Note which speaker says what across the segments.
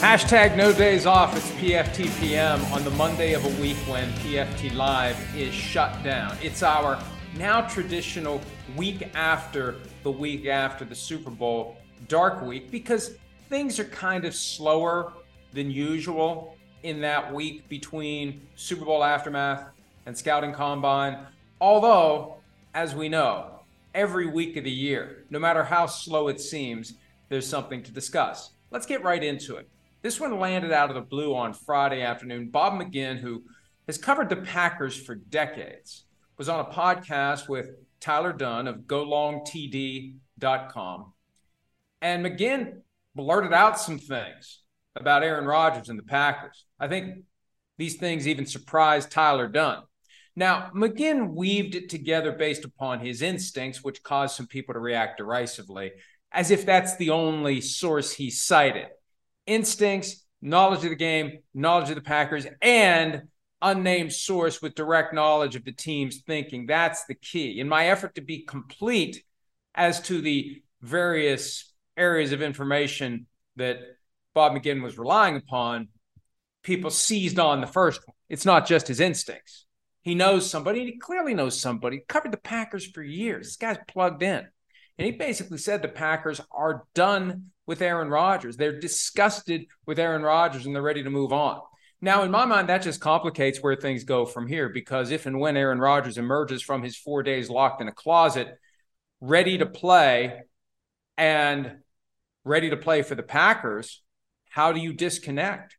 Speaker 1: Hashtag no days off. It's PFTPM on the Monday of a week when PFT Live is shut down. It's our now traditional week after the week after the Super Bowl dark week because things are kind of slower than usual in that week between Super Bowl aftermath and scouting combine. Although, as we know, every week of the year, no matter how slow it seems, there's something to discuss. Let's get right into it. This one landed out of the blue on Friday afternoon. Bob McGinn, who has covered the Packers for decades, was on a podcast with Tyler Dunn of GoLongTD.com. And McGinn blurted out some things about Aaron Rodgers and the Packers. I think these things even surprised Tyler Dunn. Now, McGinn weaved it together based upon his instincts, which caused some people to react derisively, as if that's the only source he cited instincts, knowledge of the game, knowledge of the Packers, and unnamed source with direct knowledge of the team's thinking. That's the key. In my effort to be complete as to the various areas of information that Bob McGinn was relying upon, people seized on the first one. It's not just his instincts. He knows somebody, he clearly knows somebody, covered the Packers for years. This guy's plugged in. And he basically said the Packers are done with Aaron Rodgers. They're disgusted with Aaron Rodgers and they're ready to move on. Now, in my mind, that just complicates where things go from here because if and when Aaron Rodgers emerges from his four days locked in a closet, ready to play and ready to play for the Packers, how do you disconnect?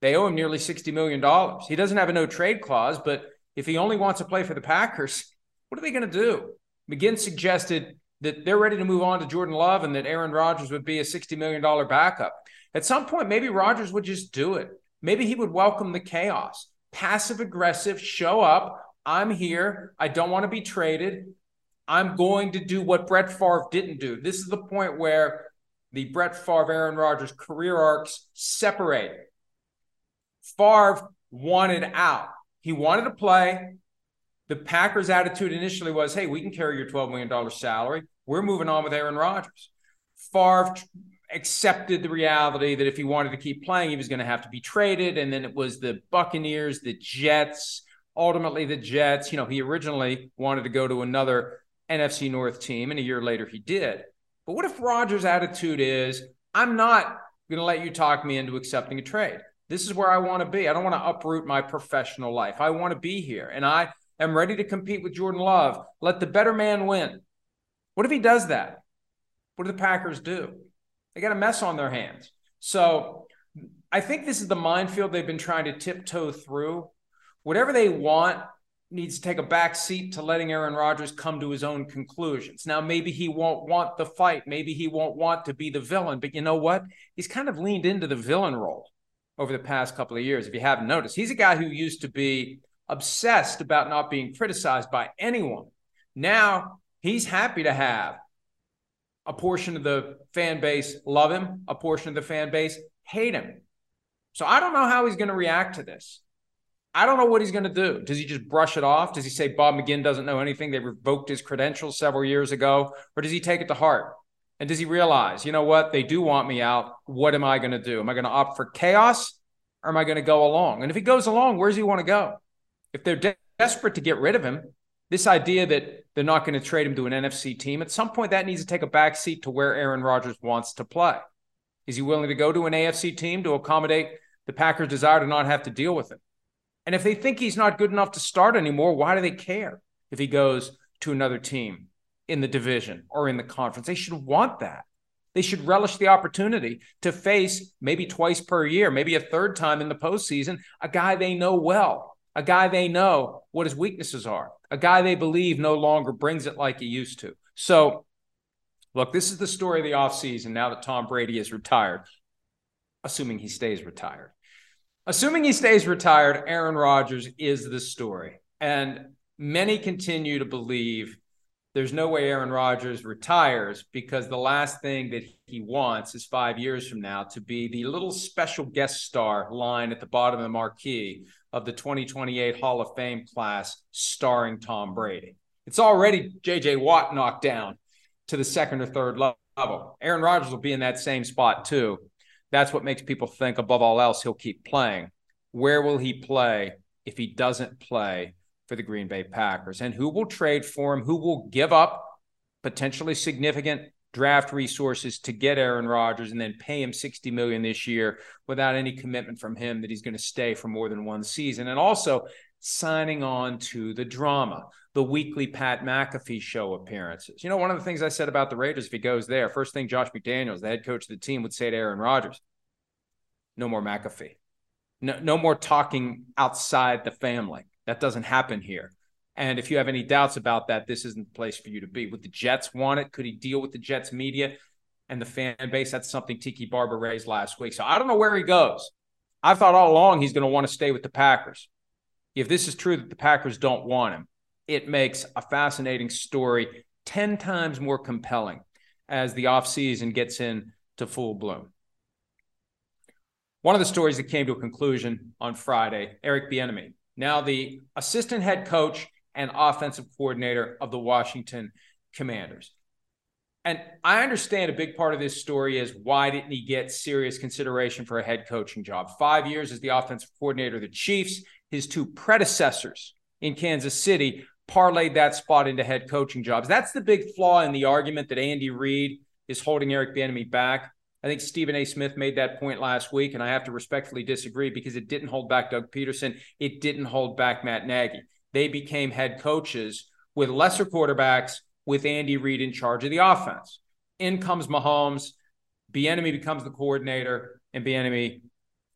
Speaker 1: They owe him nearly $60 million. He doesn't have a no trade clause, but if he only wants to play for the Packers, what are they going to do? McGinn suggested that they're ready to move on to Jordan Love and that Aaron Rodgers would be a $60 million backup. At some point, maybe Rodgers would just do it. Maybe he would welcome the chaos, passive aggressive, show up. I'm here. I don't want to be traded. I'm going to do what Brett Favre didn't do. This is the point where the Brett Favre, Aaron Rodgers career arcs separate. Favre wanted out. He wanted to play. The Packers' attitude initially was, hey, we can carry your $12 million salary. We're moving on with Aaron Rodgers. Favre accepted the reality that if he wanted to keep playing, he was going to have to be traded. And then it was the Buccaneers, the Jets, ultimately the Jets. You know, he originally wanted to go to another NFC North team, and a year later he did. But what if Rodgers' attitude is, I'm not going to let you talk me into accepting a trade? This is where I want to be. I don't want to uproot my professional life. I want to be here. And I am ready to compete with Jordan Love. Let the better man win. What if he does that? What do the Packers do? They got a mess on their hands. So I think this is the minefield they've been trying to tiptoe through. Whatever they want needs to take a back seat to letting Aaron Rodgers come to his own conclusions. Now, maybe he won't want the fight. Maybe he won't want to be the villain. But you know what? He's kind of leaned into the villain role over the past couple of years. If you haven't noticed, he's a guy who used to be obsessed about not being criticized by anyone. Now he's happy to have a portion of the fan base love him, a portion of the fan base hate him. So I don't know how he's going to react to this. I don't know what he's going to do. Does he just brush it off? Does he say Bob McGinn doesn't know anything? They revoked his credentials several years ago. Or does he take it to heart? And does he realize, you know what? They do want me out. What am I going to do? Am I going to opt for chaos or am I going to go along? And if he goes along, where does he want to go? If they're de- desperate to get rid of him, this idea that they're not going to trade him to an NFC team, at some point that needs to take a back seat to where Aaron Rodgers wants to play. Is he willing to go to an AFC team to accommodate the Packers' desire to not have to deal with him? And if they think he's not good enough to start anymore, why do they care if he goes to another team in the division or in the conference? They should want that. They should relish the opportunity to face maybe twice per year, maybe a third time in the postseason, a guy they know well a guy they know what his weaknesses are, a guy they believe no longer brings it like he used to. So, look, this is the story of the offseason now that Tom Brady is retired, assuming he stays retired. Assuming he stays retired, Aaron Rodgers is the story. And many continue to believe there's no way Aaron Rodgers retires because the last thing that he wants is five years from now to be the little special guest star line at the bottom of the marquee of the 2028 Hall of Fame class starring Tom Brady. It's already JJ Watt knocked down to the second or third level. Aaron Rodgers will be in that same spot too. That's what makes people think, above all else, he'll keep playing. Where will he play if he doesn't play for the Green Bay Packers? And who will trade for him? Who will give up potentially significant draft resources to get Aaron Rodgers and then pay him 60 million this year without any commitment from him that he's going to stay for more than one season. And also signing on to the drama, the weekly Pat McAfee show appearances. You know, one of the things I said about the Raiders, if he goes there, first thing Josh McDaniels, the head coach of the team, would say to Aaron Rodgers, no more McAfee. No, no more talking outside the family. That doesn't happen here. And if you have any doubts about that, this isn't the place for you to be. Would the Jets want it? Could he deal with the Jets media and the fan base? That's something Tiki Barber raised last week. So I don't know where he goes. I thought all along he's going to want to stay with the Packers. If this is true that the Packers don't want him, it makes a fascinating story 10 times more compelling as the offseason gets in to full bloom. One of the stories that came to a conclusion on Friday, Eric Bieniemy, now the assistant head coach and offensive coordinator of the Washington Commanders. And I understand a big part of this story is why didn't he get serious consideration for a head coaching job? Five years as the offensive coordinator of the Chiefs. His two predecessors in Kansas City parlayed that spot into head coaching jobs. That's the big flaw in the argument that Andy Reid is holding Eric Bieniemy back. I think Stephen A. Smith made that point last week, and I have to respectfully disagree because it didn't hold back Doug Pederson. It didn't hold back Matt Nagy they became head coaches with lesser quarterbacks with Andy Reid in charge of the offense. In comes Mahomes, Bieniemy becomes the coordinator, and Bieniemy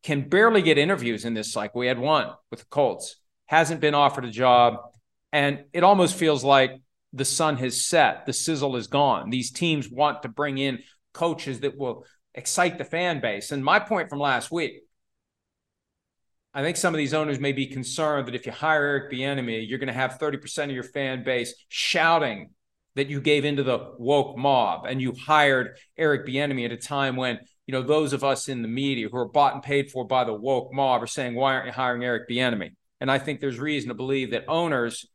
Speaker 1: can barely get interviews in this cycle. We had one with the Colts, hasn't been offered a job, and it almost feels like the sun has set, the sizzle is gone. These teams want to bring in coaches that will excite the fan base. And my point from last week I think some of these owners may be concerned that if you hire Eric Bieniemy, you're going to have 30% of your fan base shouting that you gave into the woke mob and you hired Eric Bieniemy at a time when you know those of us in the media who are bought and paid for by the woke mob are saying, "Why aren't you hiring Eric Bieniemy?" And I think there's reason to believe that owners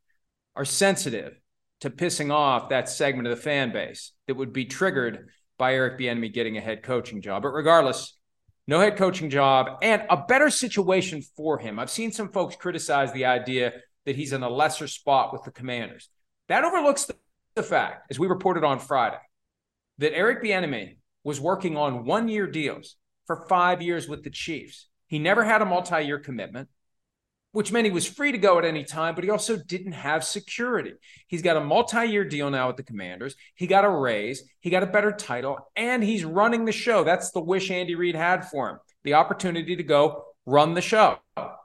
Speaker 1: are sensitive to pissing off that segment of the fan base that would be triggered by Eric Bieniemy getting a head coaching job. But regardless, no head coaching job, and a better situation for him. I've seen some folks criticize the idea that he's in a lesser spot with the commanders. That overlooks the, the fact, as we reported on Friday, that Eric Bieniemy was working on one-year deals for five years with the Chiefs. He never had a multi-year commitment which meant he was free to go at any time, but he also didn't have security. He's got a multi year deal now with the Commanders. He got a raise, he got a better title, and he's running the show. That's the wish Andy Reid had for him the opportunity to go run the show.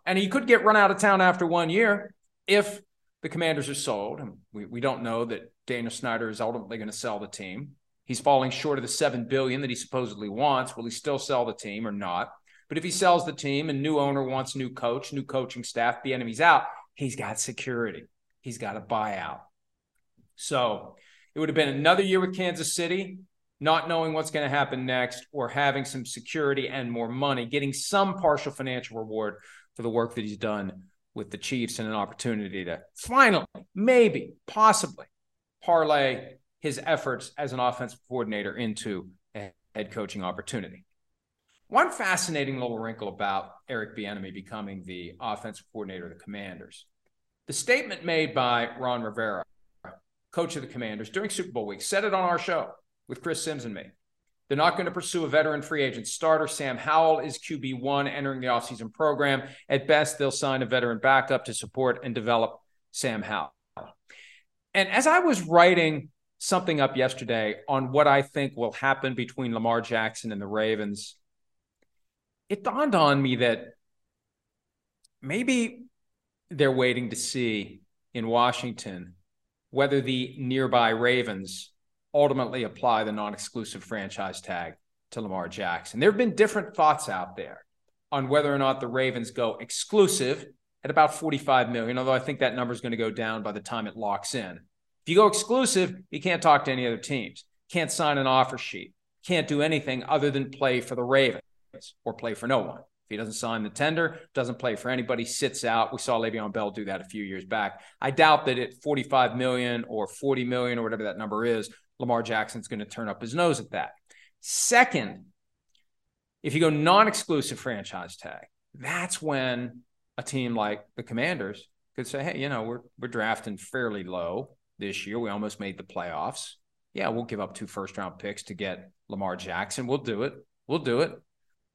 Speaker 1: And he could get run out of town after one year if the Commanders are sold. And we, we don't know that Daniel Snyder is ultimately going to sell the team. He's falling short of the seven billion that he supposedly wants. Will he still sell the team or not? But if he sells the team and new owner wants new coach, new coaching staff, Bieniemy's out, he's got security. He's got a buyout. So it would have been another year with Kansas City, not knowing what's going to happen next, or having some security and more money, getting some partial financial reward for the work that he's done with the Chiefs and an opportunity to finally, maybe, possibly parlay his efforts as an offensive coordinator into a head coaching opportunity. One fascinating little wrinkle about Eric Bieniemy becoming the offensive coordinator of the Commanders. The statement made by Ron Rivera, coach of the Commanders, during Super Bowl week, said it on our show with Chris Sims and me. They're not going to pursue a veteran free agent starter. Sam Howell is QB1 entering the offseason program. At best, they'll sign a veteran backup to support and develop Sam Howell. And as I was writing something up yesterday on what I think will happen between Lamar Jackson and the Ravens, it dawned on me that maybe they're waiting to see in Washington whether the nearby Ravens ultimately apply the non exclusive franchise tag to Lamar Jackson. There have been different thoughts out there on whether or not the Ravens go exclusive at about 45 million, although I think that number is going to go down by the time it locks in. If you go exclusive, you can't talk to any other teams, can't sign an offer sheet, can't do anything other than play for the Ravens or play for no one. If he doesn't sign the tender, doesn't play for anybody, sits out. We saw Le'Veon Bell do that a few years back. I doubt that at 45 million or 40 million or whatever that number is, Lamar Jackson's going to turn up his nose at that. Second, if you go non-exclusive franchise tag, that's when a team like the Commanders could say, "Hey, you know, we're we're drafting fairly low this year. We almost made the playoffs. Yeah, we'll give up two first-round picks to get Lamar Jackson. We'll do it. We'll do it."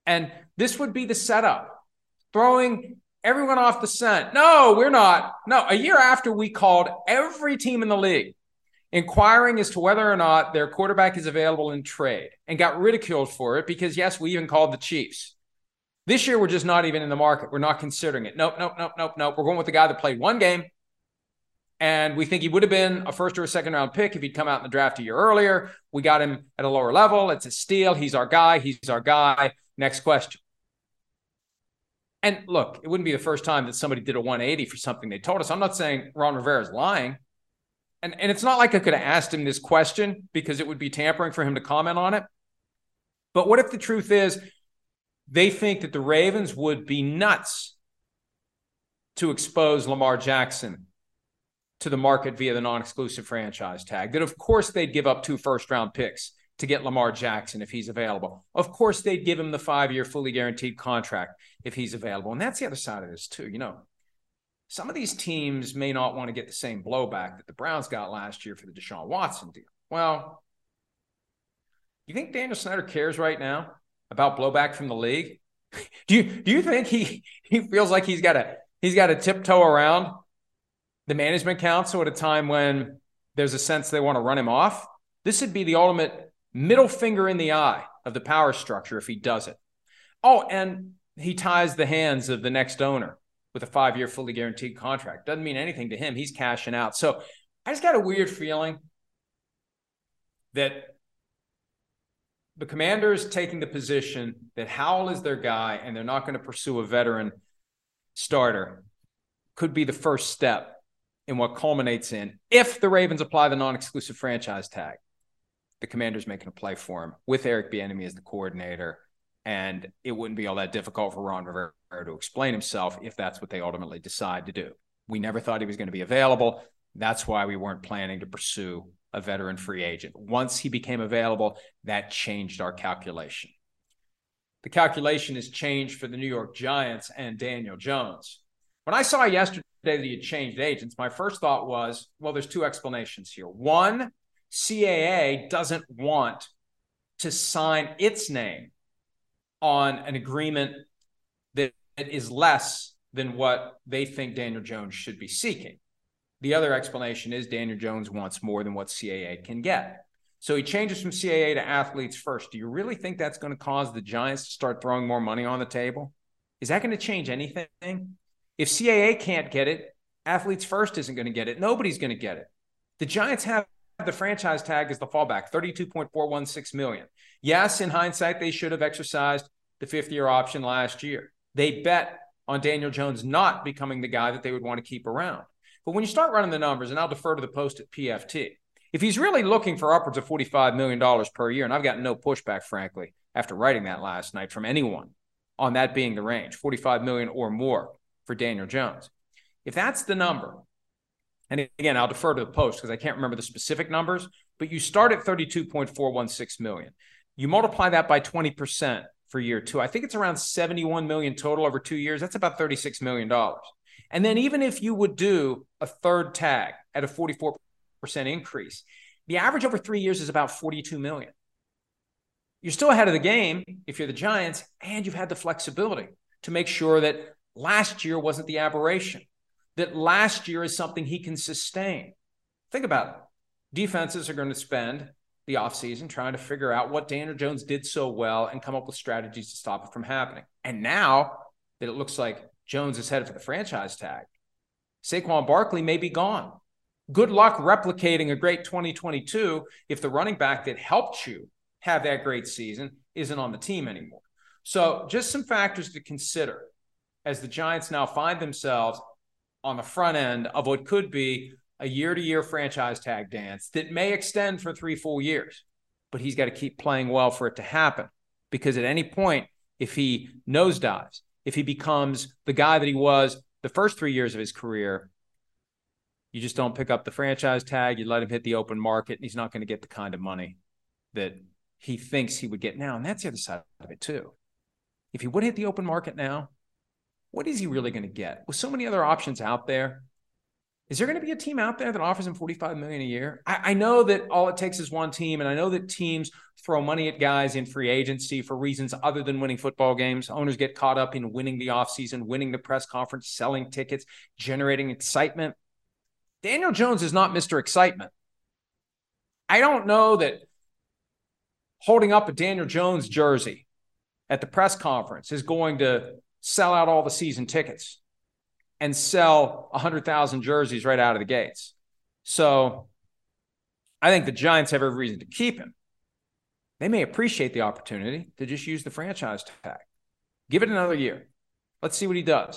Speaker 1: And this would be the setup, throwing everyone off the scent. No, we're not. No, a year after we called every team in the league inquiring as to whether or not their quarterback is available in trade and got ridiculed for it because, yes, we even called the Chiefs. This year, we're just not even in the market. We're not considering it. Nope, nope, nope, nope, nope. We're going with the guy that played one game. And we think he would have been a first or a second round pick if he'd come out in the draft a year earlier. We got him at a lower level. It's a steal. He's our guy. He's our guy. Next question. And look, it wouldn't be the first time that somebody did a 180 for something they told us. I'm not saying Ron Rivera is lying and, and it's not like I could have asked him this question because it would be tampering for him to comment on it. But what if the truth is they think that the Ravens would be nuts to expose Lamar Jackson to the market via the non exclusive franchise tag? That, of course, they'd give up two first round picks to get Lamar Jackson if he's available. Of course, they'd give him the five year fully guaranteed contract if he's available. And that's the other side of this, too. You know, some of these teams may not want to get the same blowback that the Browns got last year for the Deshaun Watson deal. Well, you think Daniel Snyder cares right now about blowback from the league? do you do you think he he feels like he's got a he's got to tiptoe around the management council at a time when there's a sense they want to run him off? This would be the ultimate middle finger in the eye of the power structure if he does it. Oh, and he ties the hands of the next owner with a five year fully guaranteed contract. Doesn't mean anything to him. He's cashing out. So I just got a weird feeling that the commanders taking the position that Howell is their guy and they're not going to pursue a veteran starter could be the first step in what culminates in if the Ravens apply the non exclusive franchise tag. The commander's making a play for him with Eric Bieniemy as the coordinator and it wouldn't be all that difficult for Ron Rivera to explain himself if that's what they ultimately decide to do. We never thought he was going to be available. That's why we weren't planning to pursue a veteran free agent. Once he became available, that changed our calculation. The calculation has changed for the New York Giants and Daniel Jones. When I saw yesterday that he had changed agents, my first thought was, well, there's two explanations here. One, CAA doesn't want to sign its name on an agreement that is less than what they think Daniel Jones should be seeking. The other explanation is Daniel Jones wants more than what CAA can get. So he changes from CAA to athletes first. Do you really think that's going to cause the Giants to start throwing more money on the table? Is that going to change anything? If CAA can't get it, athletes first isn't going to get it. Nobody's going to get it. The Giants have the franchise tag as the fallback, 32.416 million. Yes, in hindsight, they should have exercised the fifth year option last year. They bet on Daniel Jones not becoming the guy that they would want to keep around. But when you start running the numbers, and I'll defer to the post at PFT, if he's really looking for upwards of $45 million per year, and I've gotten no pushback, frankly, after writing that last night from anyone on that being the range, 45 million or more for Daniel Jones. If that's the number, and again, I'll defer to the post because I can't remember the specific numbers, but you start at 32.416 million. You multiply that by 20% for year two. I think it's around 71 million total over two years. That's about 36 million dollars. And then even if you would do a third tag at a 44% increase, the average over three years is about 42 million. You're still ahead of the game if you're the Giants, and you've had the flexibility to make sure that last year wasn't the aberration, that last year is something he can sustain. Think about it. Defenses are going to spend the offseason trying to figure out what Daniel Jones did so well and come up with strategies to stop it from happening. And now that it looks like Jones is headed for the franchise tag, Saquon Barkley may be gone. Good luck replicating a great 2022 if the running back that helped you have that great season isn't on the team anymore. So, just some factors to consider as the Giants now find themselves on the front end of what could be a year to year franchise tag dance that may extend for three full years. But he's got to keep playing well for it to happen because at any point, if he nosedives, if he becomes the guy that he was the first three years of his career, you just don't pick up the franchise tag. You let him hit the open market, and he's not going to get the kind of money that he thinks he would get now. And that's the other side of it, too. If he would hit the open market now, what is he really going to get? With so many other options out there, is there going to be a team out there that offers him 45 million a year? I, I, know that all it takes is one team, and I know that teams throw money at guys in free agency for reasons other than winning football games. Owners get caught up in winning the offseason, winning the press conference, selling tickets, generating excitement. Daniel Jones is not Mr. Excitement. I don't know that holding up a Daniel Jones jersey at the press conference is going to sell out all the season tickets and sell 100,000 jerseys right out of the gates. So I think the Giants have every reason to keep him. They may appreciate the opportunity to just use the franchise tag. Give it another year. Let's see what he does.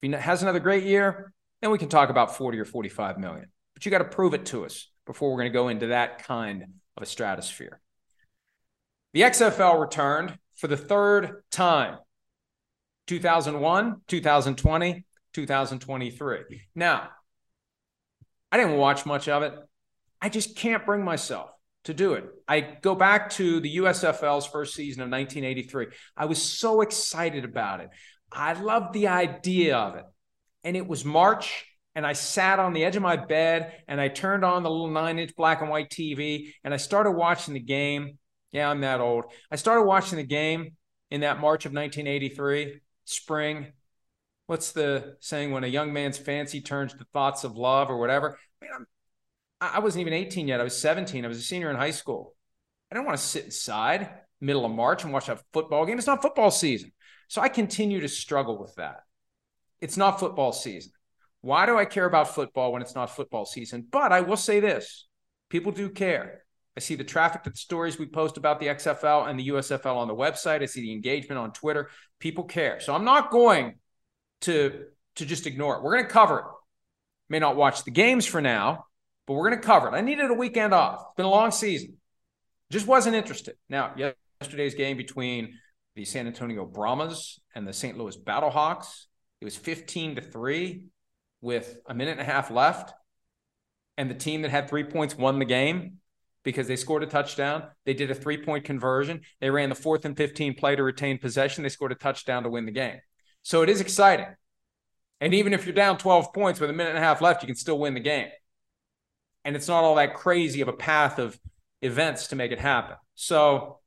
Speaker 1: If he has another great year, then we can talk about 40 or 45 million. But you got to prove it to us before we're going to go into that kind of a stratosphere. The XFL returned for the third time 2001, 2020, 2023. Now, I didn't watch much of it. I just can't bring myself to do it. I go back to the USFL's first season of 1983. I was so excited about it. I loved the idea of it. And it was March, and I sat on the edge of my bed and I turned on the little nine inch black and white TV and I started watching the game. Yeah, I'm that old. I started watching the game in that March of 1983, spring, what's the saying when a young man's fancy turns to thoughts of love or whatever? Man, i wasn't even 18 yet. I was 17. I was a senior in high school. I didn't want to sit inside middle of March and watch a football game. It's not football season. So I continue to struggle with that. It's not football season. Why do I care about football when it's not football season? But I will say this people do care. I see the traffic to the stories we post about the XFL and the USFL on the website. I see the engagement on Twitter. People care. So I'm not going to to just ignore it. We're going to cover it. May not watch the games for now, but we're going to cover it. I needed a weekend off. It's been a long season. Just wasn't interested. Now, yesterday's game between the San Antonio Brahmas and the St. Louis Battlehawks, it was 15 to 3 with a minute and a half left. And the team that had three points won the game because they scored a touchdown. They did a three point conversion. They ran the fourth and 15 play to retain possession. They scored a touchdown to win the game. So it is exciting. And even if you're down 12 points with a minute and a half left, you can still win the game. And it's not all that crazy of a path of events to make it happen. So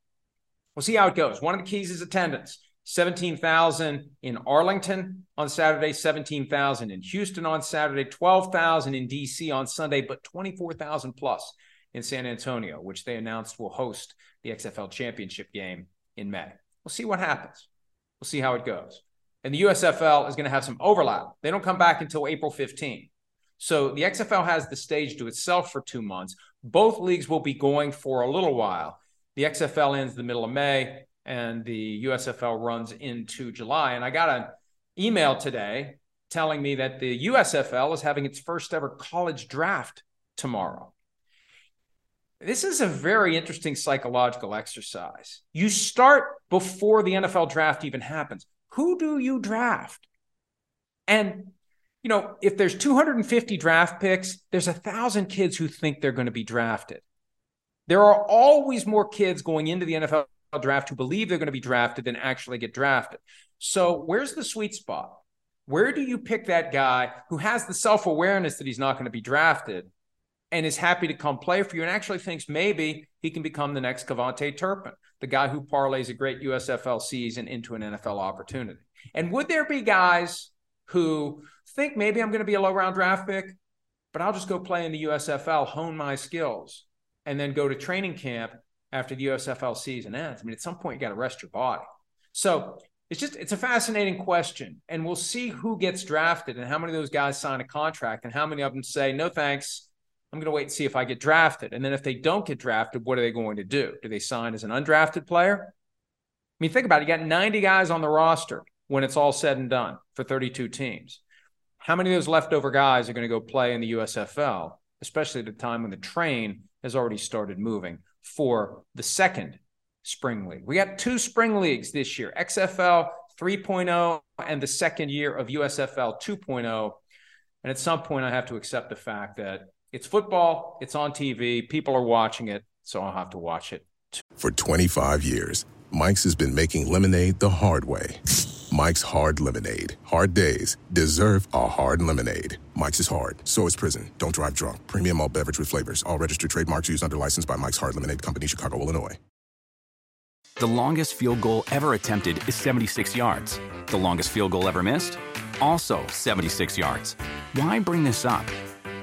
Speaker 1: we'll see how it goes. One of the keys is attendance 17,000 in Arlington on Saturday, 17,000 in Houston on Saturday, 12,000 in DC on Sunday, but 24,000 plus in San Antonio, which they announced will host the XFL championship game in May. We'll see what happens. We'll see how it goes and the USFL is going to have some overlap. They don't come back until April 15. So the XFL has the stage to itself for two months. Both leagues will be going for a little while. The XFL ends the middle of May, and the USFL runs into July. And I got an email today telling me that the USFL is having its first ever college draft tomorrow. This is a very interesting psychological exercise. You start before the NFL draft even happens who do you draft? And you know, if there's 250 draft picks, there's a thousand kids who think they're going to be drafted. There are always more kids going into the NFL draft who believe they're going to be drafted than actually get drafted. So, where's the sweet spot? Where do you pick that guy who has the self awareness that he's not going to be drafted and is happy to come play for you and actually thinks maybe he can become the next KaVontae Turpin? the guy who parlays a great USFL season into an NFL opportunity. And would there be guys who think maybe I'm going to be a low round draft pick, but I'll just go play in the USFL, hone my skills, and then go to training camp after the USFL season ends? I mean, at some point, you got to rest your body. So it's just it's a fascinating question and we'll see who gets drafted and how many of those guys sign a contract and how many of them say no thanks i'm going to wait and see if i get drafted. And then if they don't get drafted what are they going to do? Do they sign as an undrafted player? I mean think about it. You got 90 guys on the roster when it's all said and done for 32 teams. How many of those leftover guys are going to go play in the usfl especially at a time when the train has already started moving for the second spring league. We got two spring leagues this year XFL 3.0 and the second year of USFL 2.0. And at some point, I have to accept the fact that it's football, it's on TV, people are watching it, so I'll have to watch it. Too.
Speaker 2: For 25 years, Mike's has been making lemonade the hard way. Mike's Hard Lemonade. Hard days deserve a hard lemonade. Mike's is hard, so is prison. Don't drive drunk. Premium all beverage with flavors. All registered trademarks used under license by Mike's Hard Lemonade Company, Chicago, Illinois.
Speaker 3: The longest field goal ever attempted is 76 yards. The longest field goal ever missed? Also 76 yards. Why bring this up?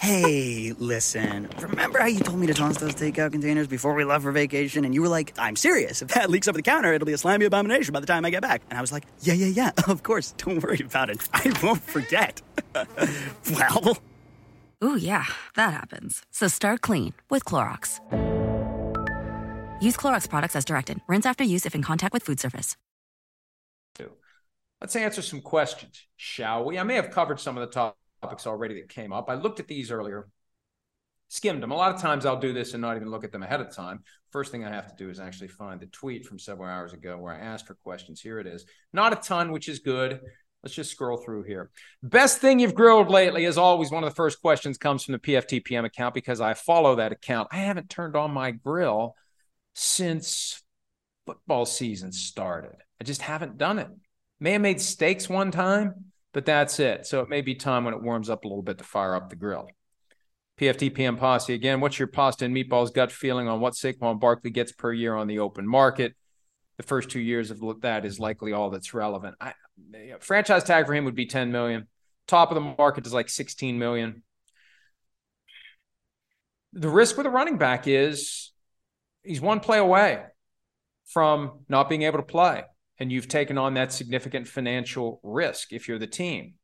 Speaker 4: Hey, listen. Remember how you told me to toss those takeout containers before we left for vacation? And you were like, I'm serious. If that leaks over the counter, it'll be a slimy abomination by the time I get back. And I was like, yeah, yeah, yeah. Of course. Don't worry about it. I won't forget. well.
Speaker 5: Ooh, yeah. That happens. So start clean with Clorox. Use Clorox products as directed. Rinse after use if in contact with food surface.
Speaker 1: Let's answer some questions, shall we? I may have covered some of the topics already that came up. I looked at these earlier, skimmed them. A lot of times I'll do this and not even look at them ahead of time. First thing I have to do is actually find the tweet from several hours ago where I asked for questions. Here it is. Not a ton, which is good. Let's just scroll through here. Best thing you've grilled lately, is always, one of the first questions comes from the PFTPM account because I follow that account. I haven't turned on my grill since football season started. I just haven't done it. May have made steaks one time, but that's it. So it may be time when it warms up a little bit to fire up the grill. PFTPM Posse again. What's your pasta and meatballs gut feeling on what Saquon Barkley gets per year on the open market? The first two years of that is likely all that's relevant. I, franchise tag for him would be 10 million. Top of the market is like 16 million. The risk with a running back is he's one play away from not being able to play and you've taken on that significant financial risk if you're the team.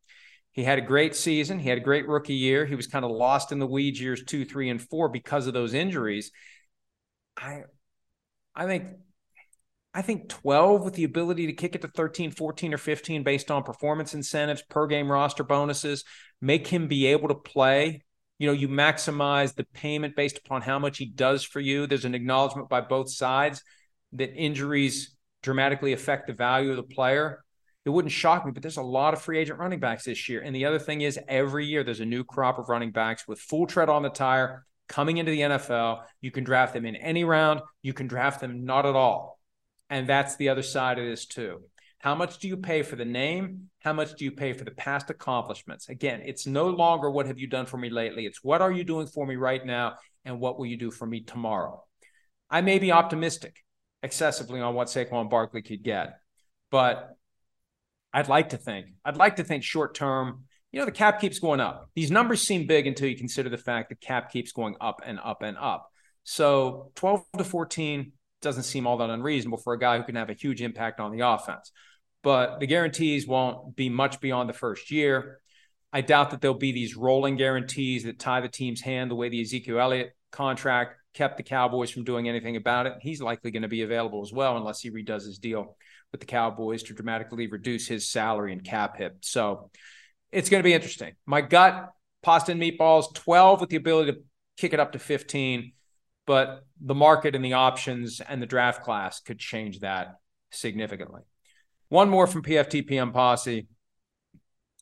Speaker 1: He had a great season. He had a great rookie year. He was kind of lost in the weeds years two, three, and four because of those injuries. I I think I think 12 with the ability to kick it to 13, 14, or 15 based on performance incentives, per game roster bonuses, make him be able to play. You know, you maximize the payment based upon how much he does for you. There's an acknowledgement by both sides that injuries dramatically affect the value of the player, it wouldn't shock me. But there's a lot of free agent running backs this year. And the other thing is, every year there's a new crop of running backs with full tread on the tire coming into the NFL. You can draft them in any round, you can draft them not at all. And that's the other side of this, too. How much do you pay for the name? How much do you pay for the past accomplishments? Again, it's no longer what have you done for me lately? It's what are you doing for me right now? And what will you do for me tomorrow? I may be optimistic excessively on what Saquon Barkley could get. But I'd like to think, I'd like to think short term, you know, the cap keeps going up. These numbers seem big until you consider the fact that cap keeps going up and up and up. So 12 to 14 doesn't seem all that unreasonable for a guy who can have a huge impact on the offense. But the guarantees won't be much beyond the first year. I doubt that there'll be these rolling guarantees that tie the team's hand the way the Ezekiel Elliott contract kept the Cowboys from doing anything about it. He's likely going to be available as well unless he redoes his deal with the Cowboys to dramatically reduce his salary and cap hit. So it's going to be interesting. My gut, pasta and meatballs, 12 with the ability to kick it up to 15, but the market and the options and the draft class could change that significantly. One more from PFTPM Posse.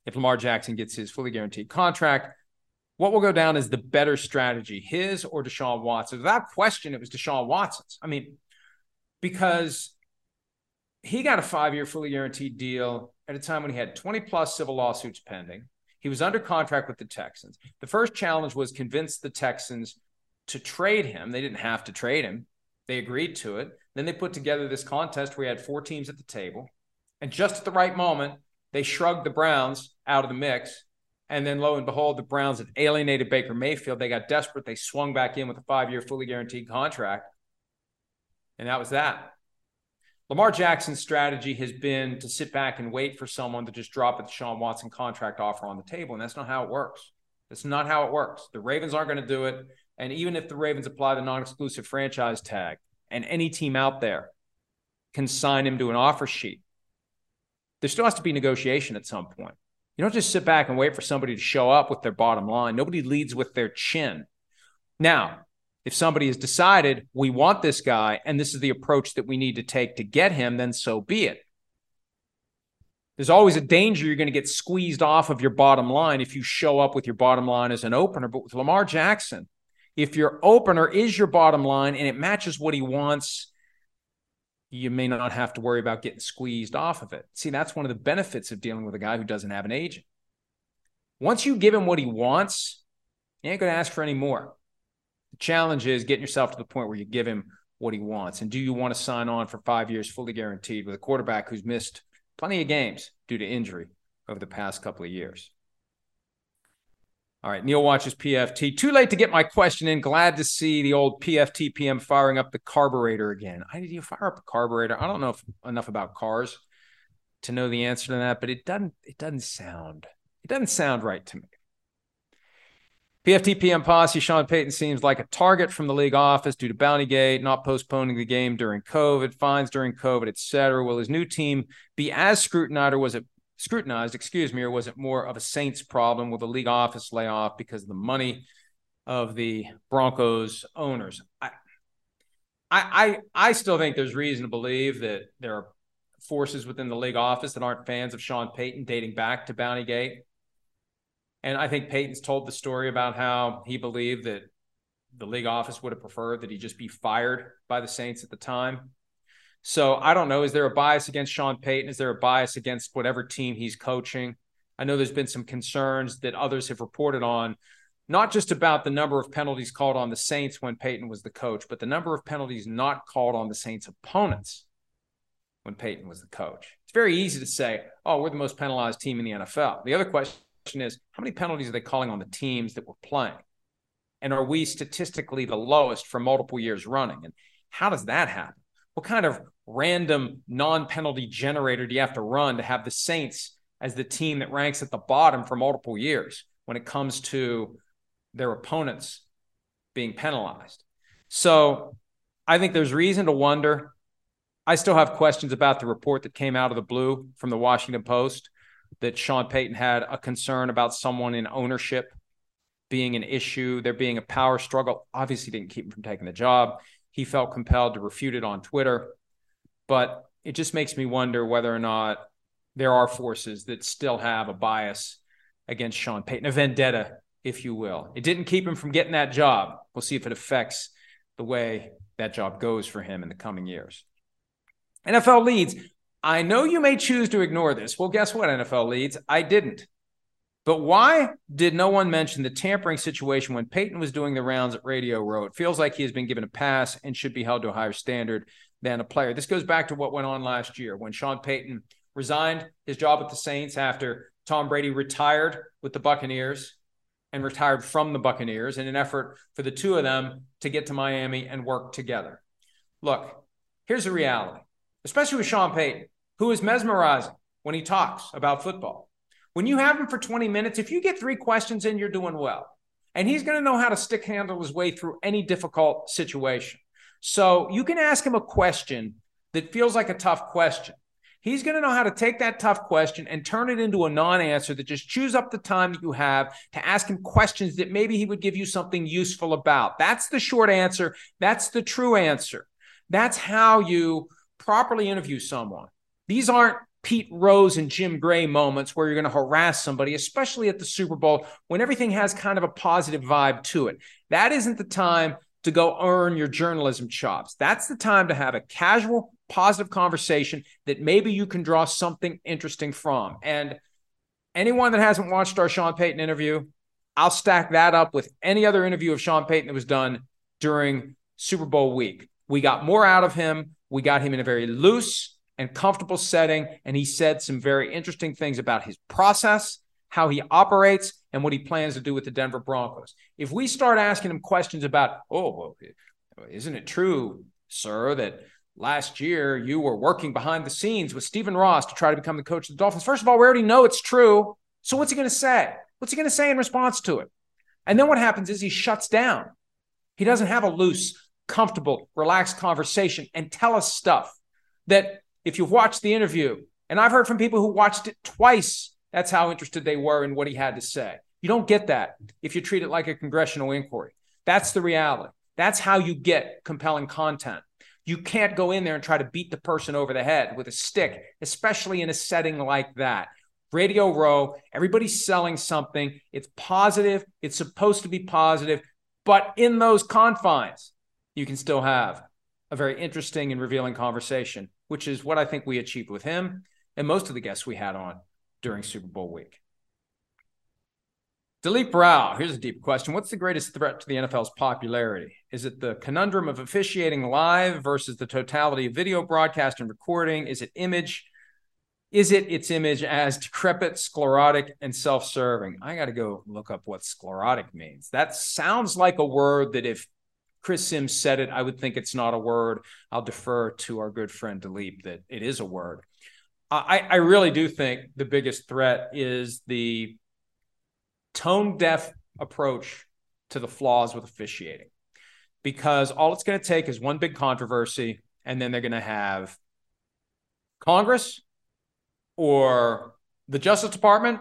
Speaker 1: If Lamar Jackson gets his fully guaranteed contract, what will go down as the better strategy, his or Deshaun Watson? Without question, it was Deshaun Watson's. I mean, because he got a five year fully guaranteed deal at a time when he had 20 plus civil lawsuits pending. He was under contract with the Texans. The first challenge was convince the Texans to trade him. They didn't have to trade him, they agreed to it. Then they put together this contest where he had four teams at the table. And just at the right moment, they shrugged the Browns out of the mix. And then lo and behold, the Browns had alienated Baker Mayfield. They got desperate. They swung back in with a five year fully guaranteed contract. And that was that. Lamar Jackson's strategy has been to sit back and wait for someone to just drop a Deshaun Watson contract offer on the table. And that's not how it works. That's not how it works. The Ravens aren't going to do it. And even if the Ravens apply the non exclusive franchise tag and any team out there can sign him to an offer sheet, there still has to be negotiation at some point. You don't just sit back and wait for somebody to show up with their bottom line. Nobody leads with their chin. Now, if somebody has decided we want this guy and this is the approach that we need to take to get him, then so be it. There's always a danger you're going to get squeezed off of your bottom line if you show up with your bottom line as an opener. But with Lamar Jackson, if your opener is your bottom line and it matches what he wants, you may not have to worry about getting squeezed off of it. See, that's one of the benefits of dealing with a guy who doesn't have an agent. Once you give him what he wants, he ain't going to ask for any more. The challenge is getting yourself to the point where you give him what he wants. And do you want to sign on for five years fully guaranteed with a quarterback who's missed plenty of games due to injury over the past couple of years? All right, Neil watches PFT. Too late to get my question in. Glad to see the old PFT PM firing up the carburetor again. I need you fire up a carburetor. I don't know if, enough about cars to know the answer to that, but it doesn't. It doesn't sound. It doesn't sound right to me. PFTPM posse, Sean Payton seems like a target from the league office due to Bountygate, not postponing the game during COVID, fines during COVID, etc. Will his new team be as scrutinized, or was it scrutinized, excuse me, or was it more of a Saints problem? with the league office layoff because of the money of the Broncos owners? I, I, I still think there's reason to believe that there are forces within the league office that aren't fans of Sean Payton dating back to Bountygate. And I think Payton's told the story about how he believed that the league office would have preferred that he just be fired by the Saints at the time. So I don't know. Is there a bias against Sean Payton? Is there a bias against whatever team he's coaching? I know there's been some concerns that others have reported on, not just about the number of penalties called on the Saints when Payton was the coach, but the number of penalties not called on the Saints' opponents when Payton was the coach. It's very easy to say, oh, we're the most penalized team in the NFL. The other question is how many penalties are they calling on the teams that we're playing? And are we statistically the lowest for multiple years running? And how does that happen? What kind of random non penalty generator do you have to run to have the Saints as the team that ranks at the bottom for multiple years when it comes to their opponents being penalized? So I think there's reason to wonder. I still have questions about the report that came out of the blue from the Washington Post that Sean Payton had a concern about someone in ownership being an issue, there being a power struggle. Obviously, didn't keep him from taking the job. He felt compelled to refute it on Twitter. But it just makes me wonder whether or not there are forces that still have a bias against Sean Payton, a vendetta, if you will. It didn't keep him from getting that job. We'll see if it affects the way that job goes for him in the coming years. NFL leads. I know you may choose to ignore this. Well, guess what, NFL leads? I didn't. But why did no one mention the tampering situation when Payton was doing the rounds at Radio Row? It feels like he has been given a pass and should be held to a higher standard than a player. This goes back to what went on last year when Sean Payton resigned his job with the Saints after Tom Brady retired with the Buccaneers and retired from the Buccaneers in an effort for the two of them to get to Miami and work together. Look, here's the reality, especially with Sean Payton who is mesmerizing when he talks about football. When you have him for 20 minutes, if you get three questions in, you're doing well. And he's going to know how to stick handle his way through any difficult situation. So you can ask him a question that feels like a tough question. He's going to know how to take that tough question and turn it into a non answer that just chews up the time that you have to ask him questions that maybe he would give you something useful about. That's the short answer. That's the true answer. That's how you properly interview someone. These aren't Pete Rose and Jim Gray moments where you're going to harass somebody, especially at the Super Bowl when everything has kind of a positive vibe to it. That isn't the time to go earn your journalism chops. That's the time to have a casual positive conversation that maybe you can draw something interesting from. And anyone that hasn't watched our Sean Payton interview, I'll stack that up with any other interview of Sean Payton that was done during Super Bowl week. We got more out of him. We got him in a very loose and comfortable setting. And he said some very interesting things about his process, how he operates, and what he plans to do with the Denver Broncos. If we start asking him questions about, oh, isn't it true, sir, that last year you were working behind the scenes with Stephen Ross to try to become the coach of the Dolphins? First of all, we already know it's true. So what's he going to say? What's he going to say in response to it? And then what happens is he shuts down. He doesn't have a loose, comfortable, relaxed conversation and tell us stuff that if you've watched the interview, and I've heard from people who watched it twice, that's how interested they were in what he had to say. You don't get that if you treat it like a congressional inquiry. That's the reality. That's how you get compelling content. You can't go in there and try to beat the person over the head with a stick, especially in a setting like that. Radio Row, everybody's selling something. It's positive. It's supposed to be positive. But in those confines, you can still have a very interesting and revealing conversation, which is what I think we achieved with him and most of the guests we had on during Super Bowl week. Dilip Rao, here's a deep question. What's the greatest threat to the NFL's popularity? Is it the conundrum of officiating live versus the totality of video broadcast and recording? Is it image? Is it its image as decrepit, sclerotic, and self serving? I got to go look up what sclerotic means. That sounds like a word that if Chris Sims said it, I would think it's not a word. I'll defer to our good friend Dilip that it is a word. I, I really do think the biggest threat is the tone deaf approach to the flaws with officiating because all it's going to take is one big controversy and then they're going to have Congress or the Justice Department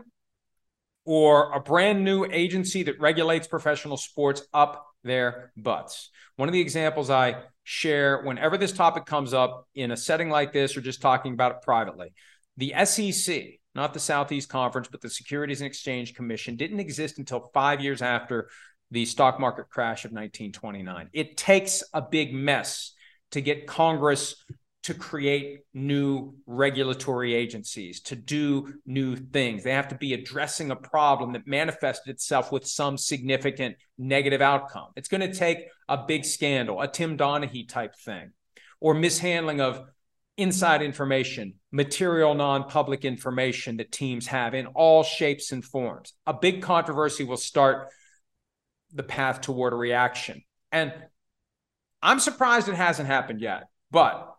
Speaker 1: or a brand new agency that regulates professional sports up their butts. One of the examples I share whenever this topic comes up in a setting like this or just talking about it privately, the SEC, not the Southeast Conference, but the Securities and Exchange Commission, didn't exist until five years after the stock market crash of 1929. It takes a big mess to get Congress to create new regulatory agencies, to do new things. They have to be addressing a problem that manifested itself with some significant negative outcome. It's going to take a big scandal, a Tim Donaghy type thing, or mishandling of inside information, material non public information that teams have in all shapes and forms. A big controversy will start the path toward a reaction. And I'm surprised it hasn't happened yet, but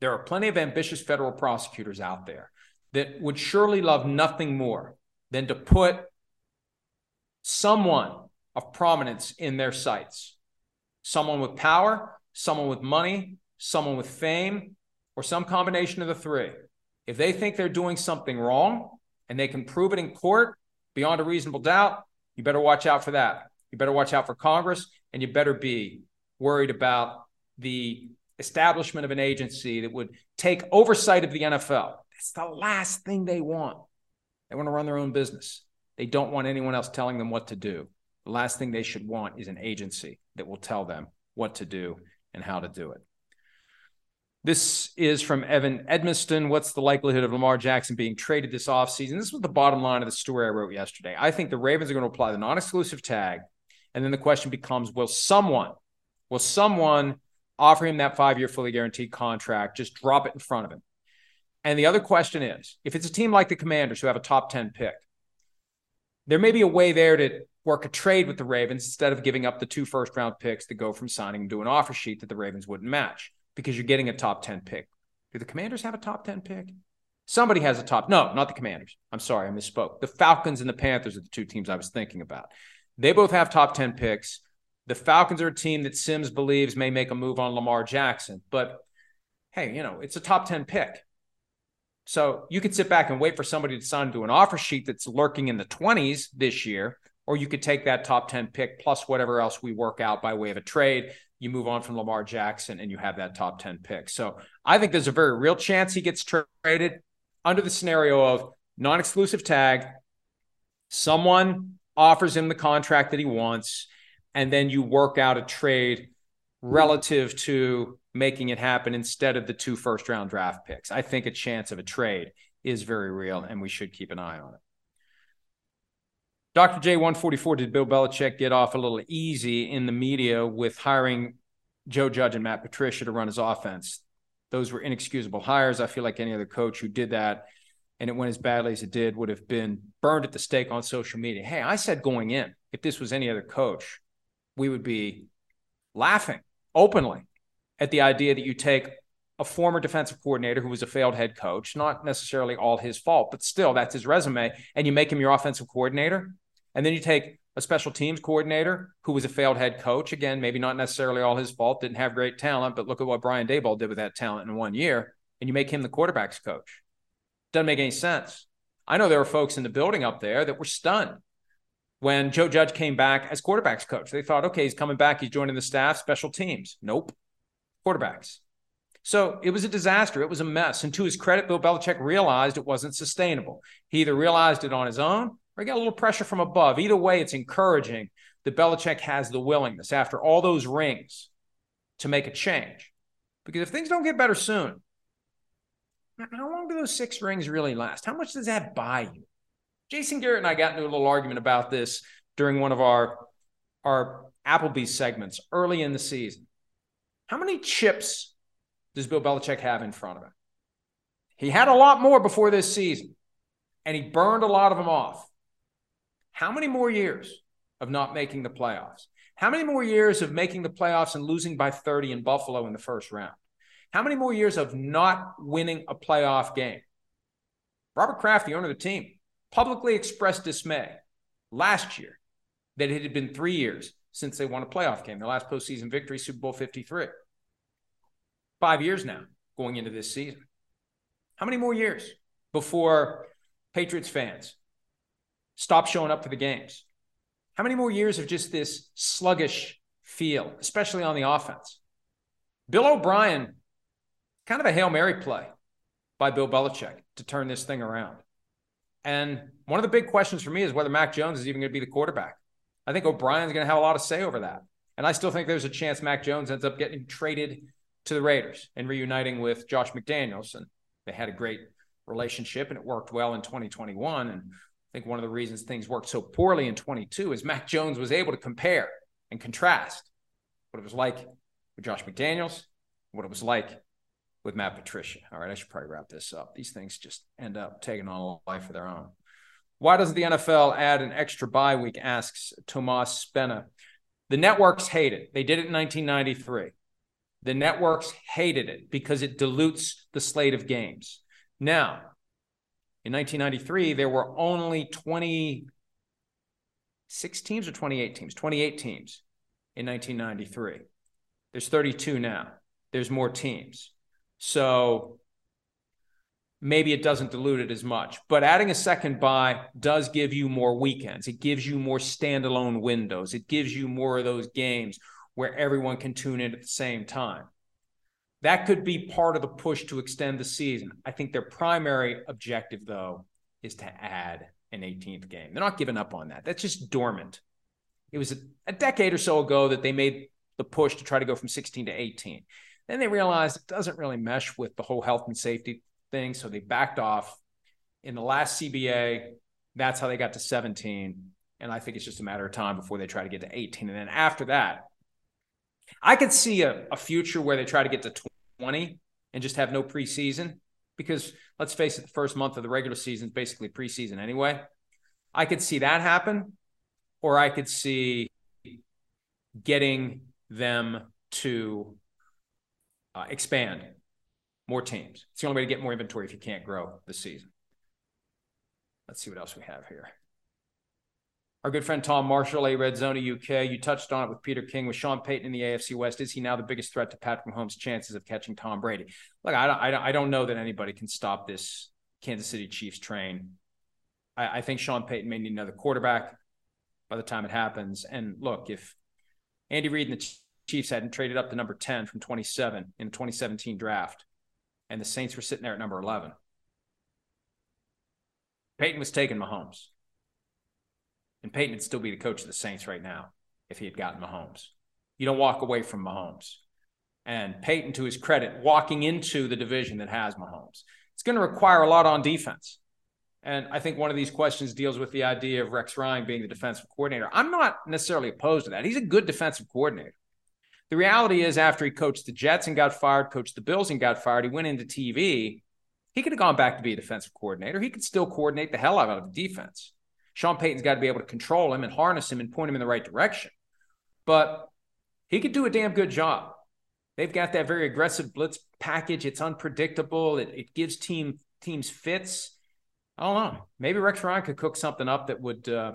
Speaker 1: there are plenty of ambitious federal prosecutors out there that would surely love nothing more than to put someone of prominence in their sights. Someone with power, someone with money, someone with fame, or some combination of the three. If they think they're doing something wrong and they can prove it in court beyond a reasonable doubt, you better watch out for that. You better watch out for Congress and you better be worried about the establishment of an agency that would take oversight of the NFL. That's the last thing they want. They want to run their own business. They don't want anyone else telling them what to do. The last thing they should want is an agency that will tell them what to do and how to do it. This is from Evan Edmiston. What's the likelihood of Lamar Jackson being traded this offseason? This was the bottom line of the story I wrote yesterday. I think the Ravens are going to apply the non exclusive tag. And then the question becomes will someone, will someone offer him that five year fully guaranteed contract, just drop it in front of him. And the other question is if it's a team like the Commanders who have a top 10 pick, there may be a way there to work a trade with the Ravens instead of giving up the two first round picks that go from signing to an offer sheet that the Ravens wouldn't match because you're getting a top 10 pick. Do the Commanders have a top 10 pick? Somebody has a top. No, not the Commanders. I'm sorry, I misspoke. The Falcons and the Panthers are the two teams I was thinking about. They both have top 10 picks. The Falcons are a team that Sims believes may make a move on Lamar Jackson, but hey, you know, it's a top 10 pick. So you could sit back and wait for somebody to sign to an offer sheet that's lurking in the 20s this year, or you could take that top 10 pick plus whatever else we work out by way of a trade. You move on from Lamar Jackson and you have that top 10 pick. So I think there's a very real chance he gets traded under the scenario of non exclusive tag. Someone offers him the contract that he wants and then you work out a trade relative to making it happen instead of the two first round draft picks. I think a chance of a trade is very real, and we should keep an eye on it. Dr. J144, did Bill Belichick get off a little easy in the media with hiring Joe Judge and Matt Patricia to run his offense? Those were inexcusable hires. I feel like any other coach who did that and it went as badly as it did would have been burned at the stake on social media. Hey, I said going in, if this was any other coach, we would be laughing openly at the idea that you take a former defensive coordinator who was a failed head coach, not necessarily all his fault, but still that's his resume, and you make him your offensive coordinator. And then you take a special teams coordinator who was a failed head coach. Again, maybe not necessarily all his fault, didn't have great talent, but look at what Brian Daboll did with that talent in one year. And you make him the quarterback's coach. Doesn't make any sense. I know there were folks in the building up there that were stunned when Joe Judge came back as quarterbacks coach. They thought, okay, he's coming back, he's joining the staff, special teams. Nope. Quarterbacks. So it was a disaster. It was a mess. And to his credit, Bill Belichick realized it wasn't sustainable. He either realized it on his own or he got a little pressure from above. Either way, it's encouraging that Belichick has the willingness after all those rings to make a change. Because if things don't get better soon, how long do those six rings really last? How much does that buy you? Jason Garrett and I got into a little argument about this during one of our our Applebee's segments early in the season. How many chips does Bill Belichick have in front of him? He had a lot more before this season, and he burned a lot of them off. How many more years of not making the playoffs? How many more years of making the playoffs and losing by 30 in Buffalo in the first round? How many more years of not winning a playoff game? Robert Kraft, the owner of the team, publicly expressed dismay last year that it had been three years since they won a playoff game, their last postseason victory, Super Bowl 53. Five years now going into this season. How many more years before Patriots fans stop showing up for the games? How many more years of just this sluggish feel, especially on the offense? Bill O'Brien, kind of a Hail Mary play by Bill Belichick to turn this thing around. And one of the big questions for me is whether Mac Jones is even going to be the quarterback. I think O'Brien's going to have a lot of say over that. And I still think there's a chance Mac Jones ends up getting traded to the Raiders and reuniting with Josh McDaniels. And they had a great relationship and it worked well in 2021. And I think one of the reasons things worked so poorly in 22 is Mac Jones was able to compare and contrast what it was like with Josh McDaniels, what it was like with Matt Patricia. All right, I should probably wrap this up. These things just end up taking on a life of their own. Why doesn't the NFL add an extra bye week? asks Tomas Spena. The networks hate it. They did it in 1993. The networks hated it because it dilutes the slate of games. Now, in 1993, there were only 26 teams or 28 teams? 28 teams in 1993. There's 32 now. There's more teams. So maybe it doesn't dilute it as much. But adding a second bye does give you more weekends. It gives you more standalone windows. It gives you more of those games where everyone can tune in at the same time. That could be part of the push to extend the season. I think their primary objective, though, is to add an 18th game. They're not giving up on that. That's just dormant. It was a, a, decade or so ago that they made the push to try to go from 16 to 18. Then they realized it doesn't really mesh with the whole health and safety thing. So they backed off. In the last CBA, that's how they got to 17. And I think it's just a matter of time before they try to get to 18. And then after that, I could see a, a future where they try to get to 20 and just have no preseason because let's face it, the first month of the regular season is basically preseason anyway. I could see that happen, or I could see getting them to uh, expand more teams. It's the only way to get more inventory if you can't grow this season. Let's see what else we have here. Our good friend Tom Marshall, a Red Zone UK. You touched on it with Peter King with Sean Payton in the AFC West. Is he now the biggest threat to Patrick Mahomes' chances of catching Tom Brady? Look, I don't, I don't know that anybody can stop this Kansas City Chiefs train. I, I think Sean Payton may need another quarterback by the time it happens. And look, if Andy Reid and the Chiefs hadn't traded up to number 10 from 27 in the 2017 draft, and the Saints were sitting there at number 11, Payton was taking Mahomes. And Payton would still be the coach of the Saints right now if he had gotten Mahomes. You don't walk away from Mahomes. And Payton, to his credit, walking into the division that has Mahomes, it's going to require a lot on defense. And I think one of these questions deals with the idea of Rex Ryan being the defensive coordinator. I'm not necessarily opposed to that. He's a good defensive coordinator. The reality is, after he coached the Jets and got fired, coached the Bills and got fired, he went into TV. He could have gone back to be a defensive coordinator. He could still coordinate the hell out of the defense. Sean Payton's got to be able to control him and harness him and point him in the right direction. But he could do a damn good job. They've got that very aggressive blitz package. It's unpredictable. It, it gives team teams fits. I don't know. Maybe Rex Ryan could cook something up that would uh,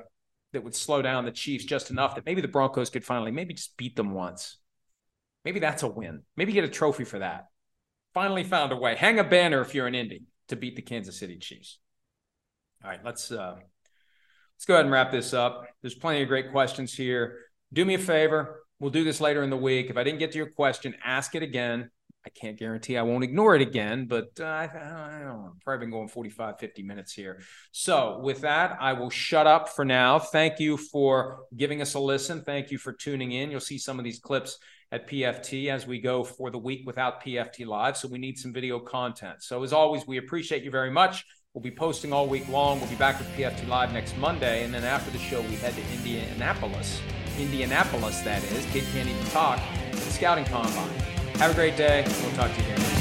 Speaker 1: that would slow down the Chiefs just enough that maybe the Broncos could finally maybe just beat them once. Maybe that's a win. Maybe get a trophy for that. Finally found a way. Hang a banner if you're an Indy to beat the Kansas City Chiefs. All right, let's uh, let's go ahead and wrap this up. There's plenty of great questions here. Do me a favor. We'll do this later in the week. If I didn't get to your question, ask it again. I can't guarantee I won't ignore it again, but uh, I, I don't know. I've probably been going 45, 50 minutes here. So, with that, I will shut up for now. Thank you for giving us a listen. Thank you for tuning in. You'll see some of these clips at PFT as we go for the week without PFT Live. So, we need some video content. So, as always, we appreciate you very much. We'll be posting all week long. We'll be back with PFT Live next Monday. And then after the show, we head to Indianapolis. Indianapolis, that is. Kid can't even talk. The scouting combine. Have a great day. We'll talk to you again.